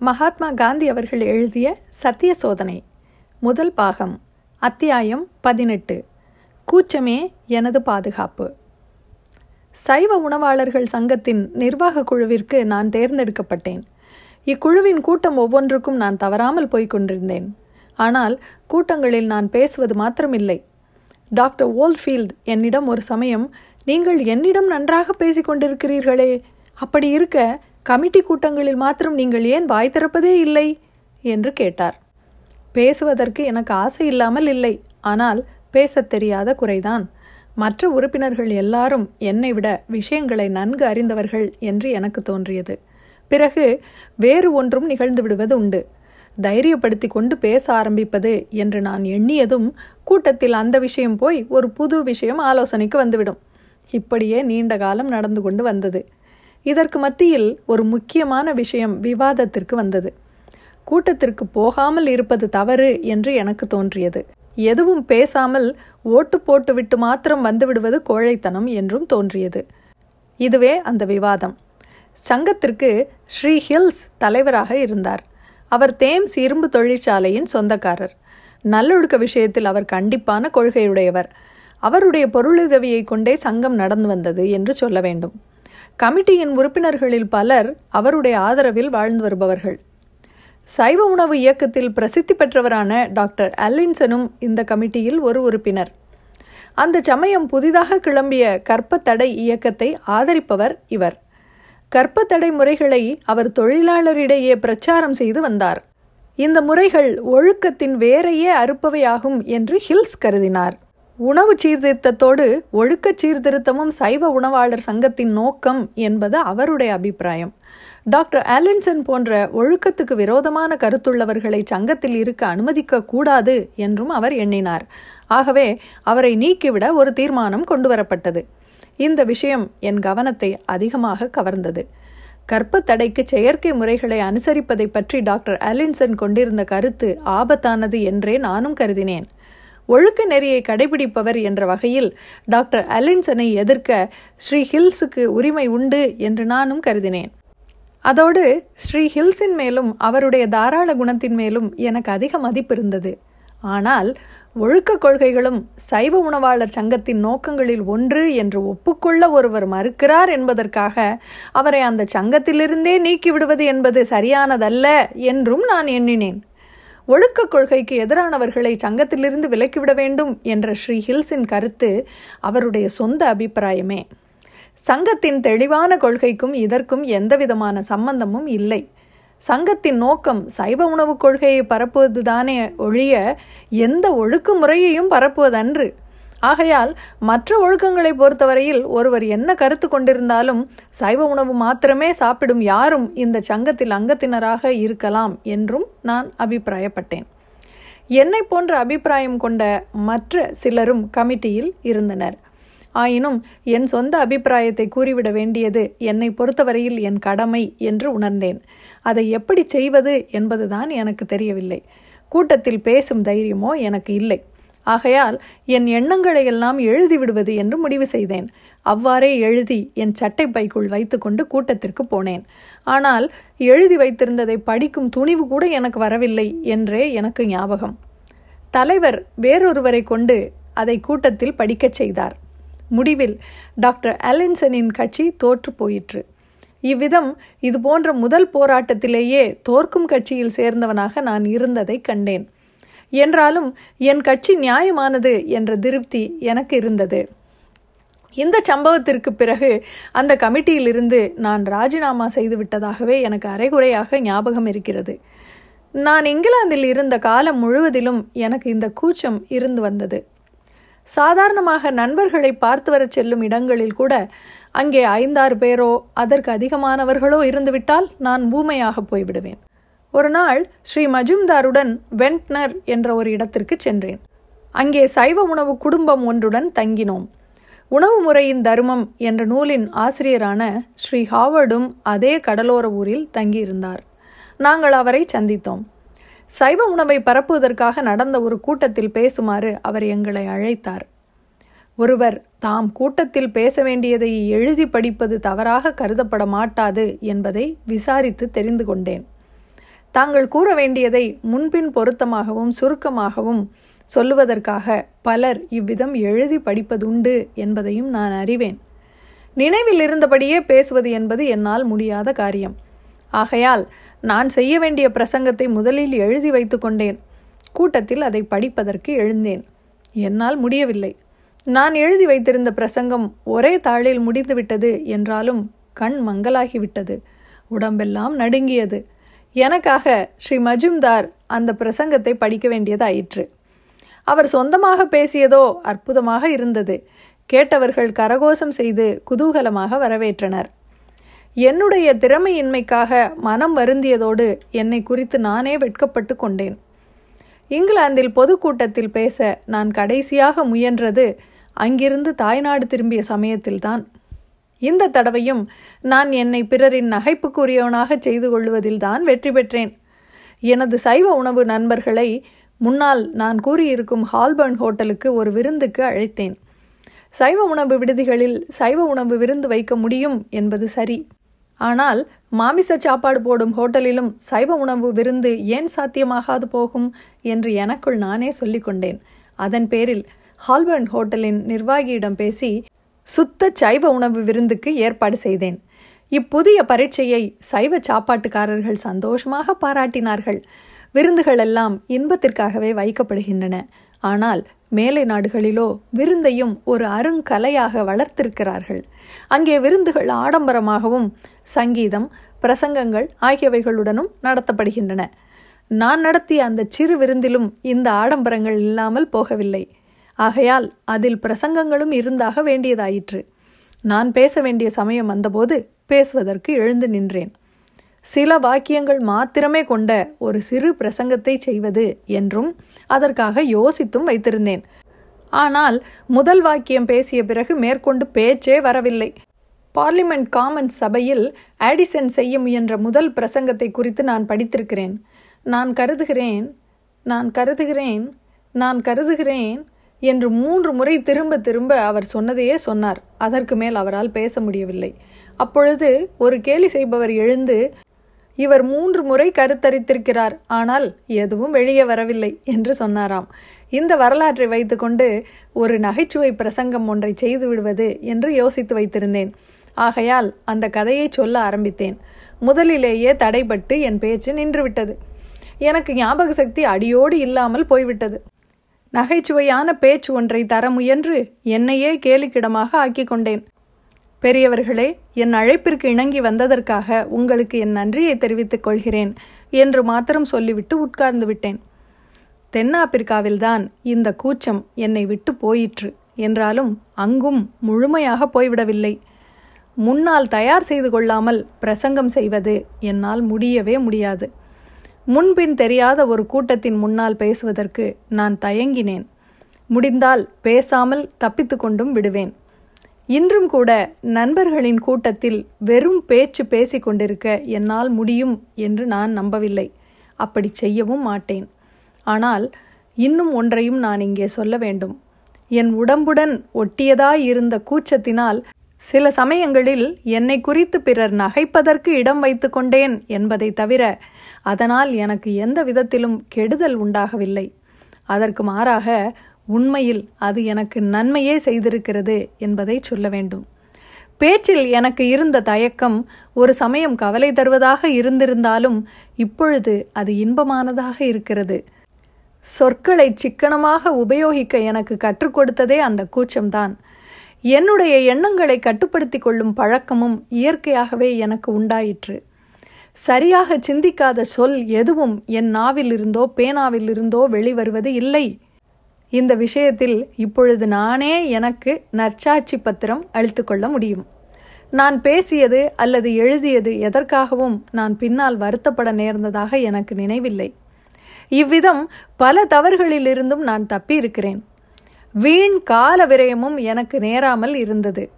மகாத்மா காந்தி அவர்கள் எழுதிய சத்திய சோதனை முதல் பாகம் அத்தியாயம் பதினெட்டு கூச்சமே எனது பாதுகாப்பு. சைவ உணவாளர்கள் சங்கத்தின் நிர்வாக குழுவிற்கு நான் தேர்ந்தெடுக்கப்பட்டேன். இக்குழுவின் கூட்டம் ஒவ்வொன்றுக்கும் நான் தவறாமல் போய்க் கொண்டிருந்தேன். ஆனால் கூட்டங்களில் நான் பேசுவது மாத்திரமில்லை. டாக்டர் ஓல்ஃபீல்ட் என்னிடம் ஒரு சமயம் நீங்கள் என்னிடம் நன்றாக பேசிக்கொண்டிருக்கிறீர்களே அப்படி இருக்க கமிட்டி கூட்டங்களில் மாத்திரம் நீங்கள் ஏன் வாய் திறப்பதே இல்லை? என்று கேட்டார். பேசுவதற்கு எனக்கு ஆசை இல்லாமல் இல்லை. ஆனால் பேசத் தெரியாத குறைதான். மற்ற உறுப்பினர்கள் எல்லாரும் என்னை விட விஷயங்களை நன்கு அறிந்தவர்கள் என்று எனக்கு தோன்றியது. பிறகு வேறு ஒன்றும் நிகழ்ந்து விடுவது உண்டு. தைரியப்படுத்தி கொண்டு பேச ஆரம்பிப்பது என்று நான் எண்ணியதும் கூட்டத்தில் அந்த விஷயம் போய் ஒரு புது விஷயம் ஆலோசனைக்கு வந்துவிடும். இப்படியே நீண்ட காலம் நடந்து கொண்டு வந்தது. இதற்கு மத்தியில் ஒரு முக்கியமான விஷயம் விவாதத்திற்கு வந்தது. கூட்டத்திற்கு போகாமல் இருப்பது தவறு என்று எனக்கு தோன்றியது. எதுவும் பேசாமல் ஓட்டு போட்டுவிட்டு மாத்திரம் வந்துவிடுவது கோழைத்தனம் என்றும் தோன்றியது. இதுவே அந்த விவாதம். சங்கத்திற்கு ஸ்ரீ ஹில்ஸ் தலைவராக இருந்தார். அவர் தேம்ஸ் இரும்பு தொழிற்சாலையின் சொந்தக்காரர். நல்லொழுக்க விஷயத்தில் அவர் கண்டிப்பான கொள்கையுடையவர். அவருடைய பொருளுதவியை கொண்டே சங்கம் நடந்து வந்தது என்று சொல்ல வேண்டும். கமிட்டியின் உறுப்பினர்களில் பலர் அவருடைய ஆதரவில் வாழ்ந்து வருபவர்கள். சைவ உணவு இயக்கத்தில் பிரசித்தி பெற்றவரான டாக்டர் அல்லின்சனும் இந்த கமிட்டியில் ஒரு உறுப்பினர். அந்த சமயம் புதிதாக கிளம்பிய கற்பத்தடை இயக்கத்தை ஆதரிப்பவர் இவர். கற்பத்தடை முறைகளை அவர் தொழிலாளரிடையே பிரச்சாரம் செய்து வந்தார். இந்த முறைகள் ஒழுக்கத்தின் வேறையே அறுப்பவையாகும் என்று ஹில்ஸ் கருதினார். உணவு சீர்திருத்தத்தோடு ஒழுக்க சீர்திருத்தமும் சைவ உணவாளர் சங்கத்தின் நோக்கம் என்பது அவருடைய அபிப்பிராயம். டாக்டர் ஆலின்சன் போன்ற ஒழுக்கத்துக்கு விரோதமான கருத்துள்ளவர்களை சங்கத்தில் இருக்க அனுமதிக்க கூடாது என்றும் அவர் எண்ணினார். ஆகவே அவரை நீக்கிவிட ஒரு தீர்மானம் கொண்டு வரப்பட்டது இந்த விஷயம் என் கவனத்தை அதிகமாக கவர்ந்தது. கற்பத்தடைக்கு செயற்கை முறைகளை அனுசரிப்பதை பற்றி டாக்டர் அலின்சன் கொண்டிருந்த கருத்து ஆபத்தானது என்றே நானும் கருதினேன். ஒழுக்க நெறியை கடைபிடிப்பவர் என்ற வகையில் டாக்டர் அலின்சனை எதிர்க்க ஸ்ரீ ஹில்ஸுக்கு உரிமை உண்டு என்று நானும் கருதினேன். அதோடு ஸ்ரீ ஹில்ஸின் மேலும் அவருடைய தாராள குணத்தின் மேலும் எனக்கு அதிக மதிப்பு இருந்தது. ஆனால் ஒழுக்க கொள்கைகளும் சைவ உணவாளர் சங்கத்தின் நோக்கங்களில் ஒன்று என்று ஒப்புக்கொள்ள ஒருவர் மறுக்கிறார் என்பதற்காக அவரை அந்த சங்கத்திலிருந்தே நீக்கிவிடுவது என்பது சரியானதல்ல என்றும் நான் எண்ணினேன். ஒழுக்க கொள்கைக்கு எதிரானவர்களை சங்கத்திலிருந்து விலக்கிவிட வேண்டும் என்ற ஸ்ரீ ஹில்ஸின் கருத்து அவருடைய சொந்த அபிப்பிராயமே. சங்கத்தின் தெளிவான கொள்கைக்கும் இதற்கும் எந்தவிதமான சம்பந்தமும் இல்லை. சங்கத்தின் நோக்கம் சைவ உணவுக் கொள்கையை பரப்புவதுதானே ஒழிய எந்த ஒழுக்கு முறையையும் பரப்புவதன்று. ஆகையால் மற்ற ஒழுக்கங்களை பொறுத்தவரையில் ஒருவர் என்ன கருத்து கொண்டிருந்தாலும் சைவ உணவு மாத்திரமே சாப்பிடும் யாரும் இந்த சங்கத்தில் அங்கத்தினராக இருக்கலாம் என்றும் நான் அபிப்பிராயப்பட்டேன். என்னை போன்ற அபிப்பிராயம் கொண்ட மற்ற சிலரும் கமிட்டியில் இருந்தனர். ஆயினும் என் சொந்த அபிப்பிராயத்தை கூறிவிட வேண்டியது என்னை பொறுத்தவரையில் என் கடமை என்று உணர்ந்தேன். அதை எப்படி செய்வது என்பதுதான் எனக்கு தெரியவில்லை. கூட்டத்தில் பேசும் தைரியமோ எனக்கு இல்லை. ஆகையால் என் எண்ணங்களை எல்லாம் எழுதிவிடுவது என்று முடிவு செய்தேன். அவ்வாறே எழுதி என் சட்டை பைக்குள் வைத்துக்கொண்டு கூட்டத்திற்கு போனேன். ஆனால் எழுதி வைத்திருந்ததை படிக்கும் துணிவு கூட எனக்கு வரவில்லை என்றே எனக்கு ஞாபகம். தலைவர் வேறொருவரை கொண்டு அதை கூட்டத்தில் படிக்கச் செய்தார். முடிவில் டாக்டர் அலின்சனின் கட்சி தோற்று போயிற்று. இவ்விதம் இது போன்ற முதல் போராட்டத்திலேயே தோற்கும் கட்சியில் சேர்ந்தவனாக நான் இருந்ததை கண்டேன். என்றாலும் என் கட்சி நியாயமானது என்ற திருப்தி எனக்கு இருந்தது. இந்த சம்பவத்திற்கு பிறகு அந்த கமிட்டியிலிருந்து நான் ராஜினாமா செய்து விட்டதாகவே எனக்கு அரைகுறையாக ஞாபகம் இருக்கிறது. நான் இங்கிலாந்தில் இருந்த காலம் முழுவதிலும் எனக்கு இந்த கூச்சம் இருந்து வந்தது. சாதாரணமாக நண்பர்களை பார்த்து வரச் செல்லும் இடங்களில் கூட அங்கே ஐந்தாறு பேரோ அதற்கு அதிகமானவர்களோ இருந்துவிட்டால் நான் ஊமையாக போய்விடுவேன். ஒரு நாள் ஸ்ரீ மஜும்தாருடன் வென்ட்னர் என்ற ஒரு இடத்திற்கு சென்றேன். அங்கே சைவ உணவு குடும்பம் ஒன்றுடன் தங்கினோம். உணவு முறையின் தர்மம் என்ற நூலின் ஆசிரியரான ஸ்ரீ ஹாவர்டும் அதே கடலோர ஊரில் தங்கியிருந்தார். நாங்கள் அவரை சந்தித்தோம். சைவ உணவை பரப்புவதற்காக நடந்த ஒரு கூட்டத்தில் பேசுமாறு அவர் எங்களை அழைத்தார். ஒருவர் தாம் கூட்டத்தில் பேச வேண்டியதை எழுதி படிப்பது தவறாக கருதப்பட மாட்டாது என்பதை விசாரித்து தெரிந்து கொண்டேன். தாங்கள் கூற வேண்டியதை முன்பின் பொருத்தமாகவும் சுருக்கமாகவும் சொல்லுவதற்காக பலர் இவ்விதம் எழுதி படிப்பதுண்டு என்பதையும் நான் அறிவேன். நினைவில் இருந்தபடியே பேசுவது என்பது என்னால் முடியாத காரியம். ஆகையால் நான் செய்ய வேண்டிய பிரசங்கத்தை முதலில் எழுதி வைத்து கொண்டேன். கூட்டத்தில் அதை படிப்பதற்கு எழுந்தேன். என்னால் முடியவில்லை. நான் எழுதி வைத்திருந்த பிரசங்கம் ஒரே தாளில் முடிந்துவிட்டது என்றாலும் கண் மங்கலாகிவிட்டது உடம்பெல்லாம் நடுங்கியது. எனக்காக ஸ்ரீ மஜும்தார் அந்த பிரசங்கத்தை படிக்க வேண்டியதாயிற்று. அவர் சொந்தமாக பேசியதோ அற்புதமாக இருந்தது. கேட்டவர்கள் கரகோஷம் செய்து குதூகலமாக வரவேற்றனர். என்னுடைய திறமையின்மைக்காக மனம் வருந்தியதோடு என்னை குறித்து நானே வெட்கப்பட்டு கொண்டேன். இங்கிலாந்தில் பொதுக்கூட்டத்தில் பேச நான் கடைசியாக முயன்றது அங்கிருந்து தாய்நாடு திரும்பிய சமயத்தில்தான். இந்த தடவையும் நான் என்னை பிறரின் நகைப்புக்குரியவனாக செய்து கொள்வதில்தான் வெற்றி பெற்றேன். எனது சைவ உணவு நண்பர்களை முன்னால் நான் கூறியிருக்கும் ஹால்பர்ன் ஹோட்டலுக்கு ஒரு விருந்துக்கு அழைத்தேன். சைவ உணவு விடுதிகளில் சைவ உணவு விருந்து வைக்க முடியும் என்பது சரி. ஆனால் மாமிச சாப்பாடு போடும் ஹோட்டலிலும் சைவ உணவு விருந்து ஏன் சாத்தியமாகாது போகும் என்று எனக்குள் நானே சொல்லிக்கொண்டேன். அதன் பேரில் ஹால்பர்ன் ஹோட்டலின் நிர்வாகியிடம் பேசி சுத்த சைவ உணவு விருந்துக்கு ஏற்பாடு செய்தேன். இப்புதிய பரீட்சையை சைவ சாப்பாட்டுக்காரர்கள் சந்தோஷமாக பாராட்டினார்கள். விருந்துகளெல்லாம் இன்பத்திற்காகவே வைக்கப்படுகின்றன. ஆனால் மேலை நாடுகளிலோ விருந்தையும் ஒரு அருங்கலையாக வளர்த்திருக்கிறார்கள். அங்கே விருந்துகள் ஆடம்பரமாகவும் சங்கீதம் பிரசங்கங்கள் ஆகியவைகளுடனும் நடத்தப்படுகின்றன. நான் நடத்திய அந்த சிறு விருந்திலும் இந்த ஆடம்பரங்கள் இல்லாமல் போகவில்லை. ஆகையால் அதில் பிரசங்கங்களும் இருந்தாக வேண்டியதாயிற்று. நான் பேச வேண்டிய சமயம் வந்தபோது பேசுவதற்கு எழுந்து நின்றேன். சில வாக்கியங்கள் மாத்திரமே கொண்ட ஒரு சிறு பிரசங்கத்தை செய்வது என்றும் அதற்காக யோசித்தும் வைத்திருந்தேன். ஆனால் முதல் வாக்கியம் பேசிய பிறகு மேற்கொண்டு பேச்சே வரவில்லை. பார்லிமெண்ட் காமன்ஸ் சபையில் ஆடிசன் செய்ய முயன்ற முதல் பிரசங்கத்தை குறித்து நான் படித்திருக்கிறேன். நான் கருதுகிறேன். நான் கருதுகிறேன். நான் கருதுகிறேன். என்று மூன்று முறை திரும்ப திரும்ப அவர் சொன்னதையே சொன்னார். அதற்கு மேல் அவரால் பேச முடியவில்லை. அப்பொழுது ஒரு கேலி செய்பவர் எழுந்து இவர் மூன்று முறை கருத்தரித்திருக்கிறார் ஆனால் எதுவும் வெளியே வரவில்லை என்று சொன்னாராம். இந்த வரலாற்றை வைத்துக்கொண்டு ஒரு நகைச்சுவை பிரசங்கம் ஒன்றை செய்து விடுவது என்று யோசித்து வைத்திருந்தேன். ஆகையால் அந்த கதையை சொல்ல ஆரம்பித்தேன். முதலிலேயே தடைபட்டு என் பேச்சு நின்றுவிட்டது. எனக்கு ஞாபக சக்தி அடியோடு இல்லாமல் போய்விட்டது. நகைச்சுவையான பேச்சு ஒன்றை தர முயன்று என்னையே கேலிக்கிடமாக ஆக்கி கொண்டேன் பெரியவர்களே என் அழைப்பிற்கு இணங்கி வந்ததற்காக உங்களுக்கு என் நன்றியை தெரிவித்துக் கொள்கிறேன் என்று மாத்திரம் சொல்லிவிட்டு உட்கார்ந்து விட்டேன். தென்னாப்பிரிக்காவில்தான் இந்த கூச்சம் என்னை விட்டு போயிற்று. என்றாலும் அங்கும் முழுமையாக போய்விடவில்லை. முன்னால் தயார் செய்து கொள்ளாமல் பிரசங்கம் செய்வது என்னால் முடியவே முடியாது. முன்பின் தெரியாத ஒரு கூட்டத்தின் முன்னால் பேசுவதற்கு நான் தயங்கினேன். முடிந்தால் பேசாமல் தப்பித்து கொண்டும் விடுவேன். இன்றும் கூட நண்பர்களின் கூட்டத்தில் வெறும் பேச்சு பேசிக்கொண்டிருக்க என்னால் முடியும் என்று நான் நம்பவில்லை. அப்படி செய்யவும் மாட்டேன். ஆனால் இன்னும் ஒன்றையும் நான் இங்கே சொல்ல வேண்டும். என் உடம்புடன் ஒட்டியதாய் இருந்த கூச்சத்தினால் சில சமயங்களில் என்னை குறித்து பிறர் நகைப்பதற்கு இடம் வைத்து கொண்டேன் என்பதை தவிர அதனால் எனக்கு எந்த விதத்திலும் கெடுதல் உண்டாகவில்லை. அதற்கு மாறாக உண்மையில் அது எனக்கு நன்மையே செய்திருக்கிறது என்பதை சொல்ல வேண்டும். பேச்சில் எனக்கு இருந்த தயக்கம் ஒரு சமயம் கவலை தருவதாக இருந்திருந்தாலும் இப்பொழுது அது இன்பமானதாக இருக்கிறது. சொற்களை சிக்கனமாக உபயோகிக்க எனக்கு கற்றுக் கொடுத்ததே அந்த கூச்சம்தான். என்னுடைய எண்ணங்களை கட்டுப்படுத்தி கொள்ளும் பழக்கமும் இயற்கையாகவே எனக்கு உண்டாயிற்று. சரியாக சிந்திக்காத சொல் எதுவும் என் நாவில் இருந்தோ பேனாவில் இருந்தோ வெளிவருவது இல்லை. இந்த விஷயத்தில் இப்பொழுது நானே எனக்கு நற்சாட்சி பத்திரம் அளித்து கொள்ள முடியும். நான் பேசியது அல்லது எழுதியது எதற்காகவும் நான் பின்னால் வருத்தப்பட நேர்ந்ததாக எனக்கு நினைவில்லை. இவ்விதம் பல தவறுகளிலிருந்தும் நான் தப்பியிருக்கிறேன். வீண் கால விரயமும் எனக்கு நேராமல் இருந்தது.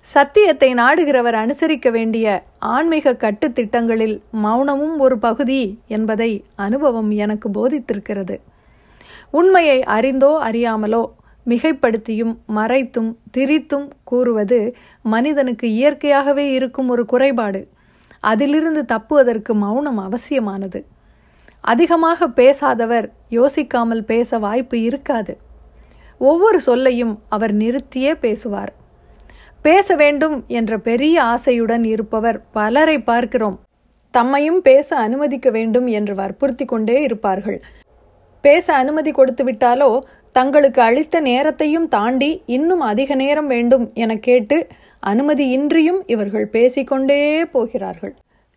சத்தியத்தை நாடுகிறவர் அனுசரிக்க வேண்டிய ஆன்மீக கட்டுத்திட்டங்களில் மௌனமும் ஒரு பகுதி என்பதை அனுபவம் எனக்கு போதித்திருக்கிறது. உண்மையை அறிந்தோ அறியாமலோ மிகைப்படுத்தியும் மறைத்தும் திரித்தும் கூறுவது மனிதனுக்கு இயற்கையாகவே இருக்கும் ஒரு குறைபாடு. அதிலிருந்து தப்புவதற்கு மௌனம் அவசியமானது. அதிகமாக பேசாதவர் யோசிக்காமல் பேச வாய்ப்பு இருக்காது. ஒவ்வொரு சொல்லையும் அவர் நிறுத்தியே பேசுவார். பேச வேண்டும் என்ற பெரிய ஆசையுடன் இருப்பவர் பலரை பார்க்கிறோம். தம்மையும் பேச அனுமதிக்க வேண்டும் என்று வற்புறுத்தி கொண்டே இருப்பார்கள். பேச அனுமதி கொடுத்து விட்டாலோ தங்களுக்கு அளித்த நேரத்தையும் தாண்டி இன்னும் அதிக நேரம் வேண்டும் என கேட்டு அனுமதியின்றியும் இவர்கள் பேசிக்கொண்டே போகிறார்கள்.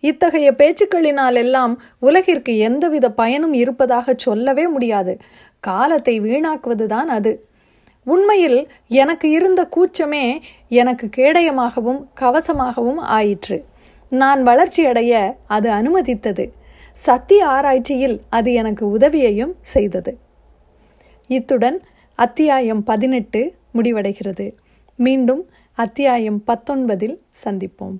இத்தகைய பேச்சுக்களினால் எல்லாம் உலகிற்கு எந்தவித பயனும் இருப்பதாக சொல்லவே முடியாது. காலத்தை வீணாக்குவதுதான் அது. உண்மையில் எனக்கு இருந்த கூச்சமே எனக்கு கேடயமாகவும் கவசமாகவும் ஆயிற்று. நான் வளர்ச்சியடைய அது அனுமதித்தது. சத்திய ஆராய்ச்சியில் அது எனக்கு உதவியையும் செய்தது. இத்துடன் அத்தியாயம் பதினெட்டு முடிவடைகிறது. மீண்டும் அத்தியாயம் பத்தொன்பதில் சந்திப்போம்.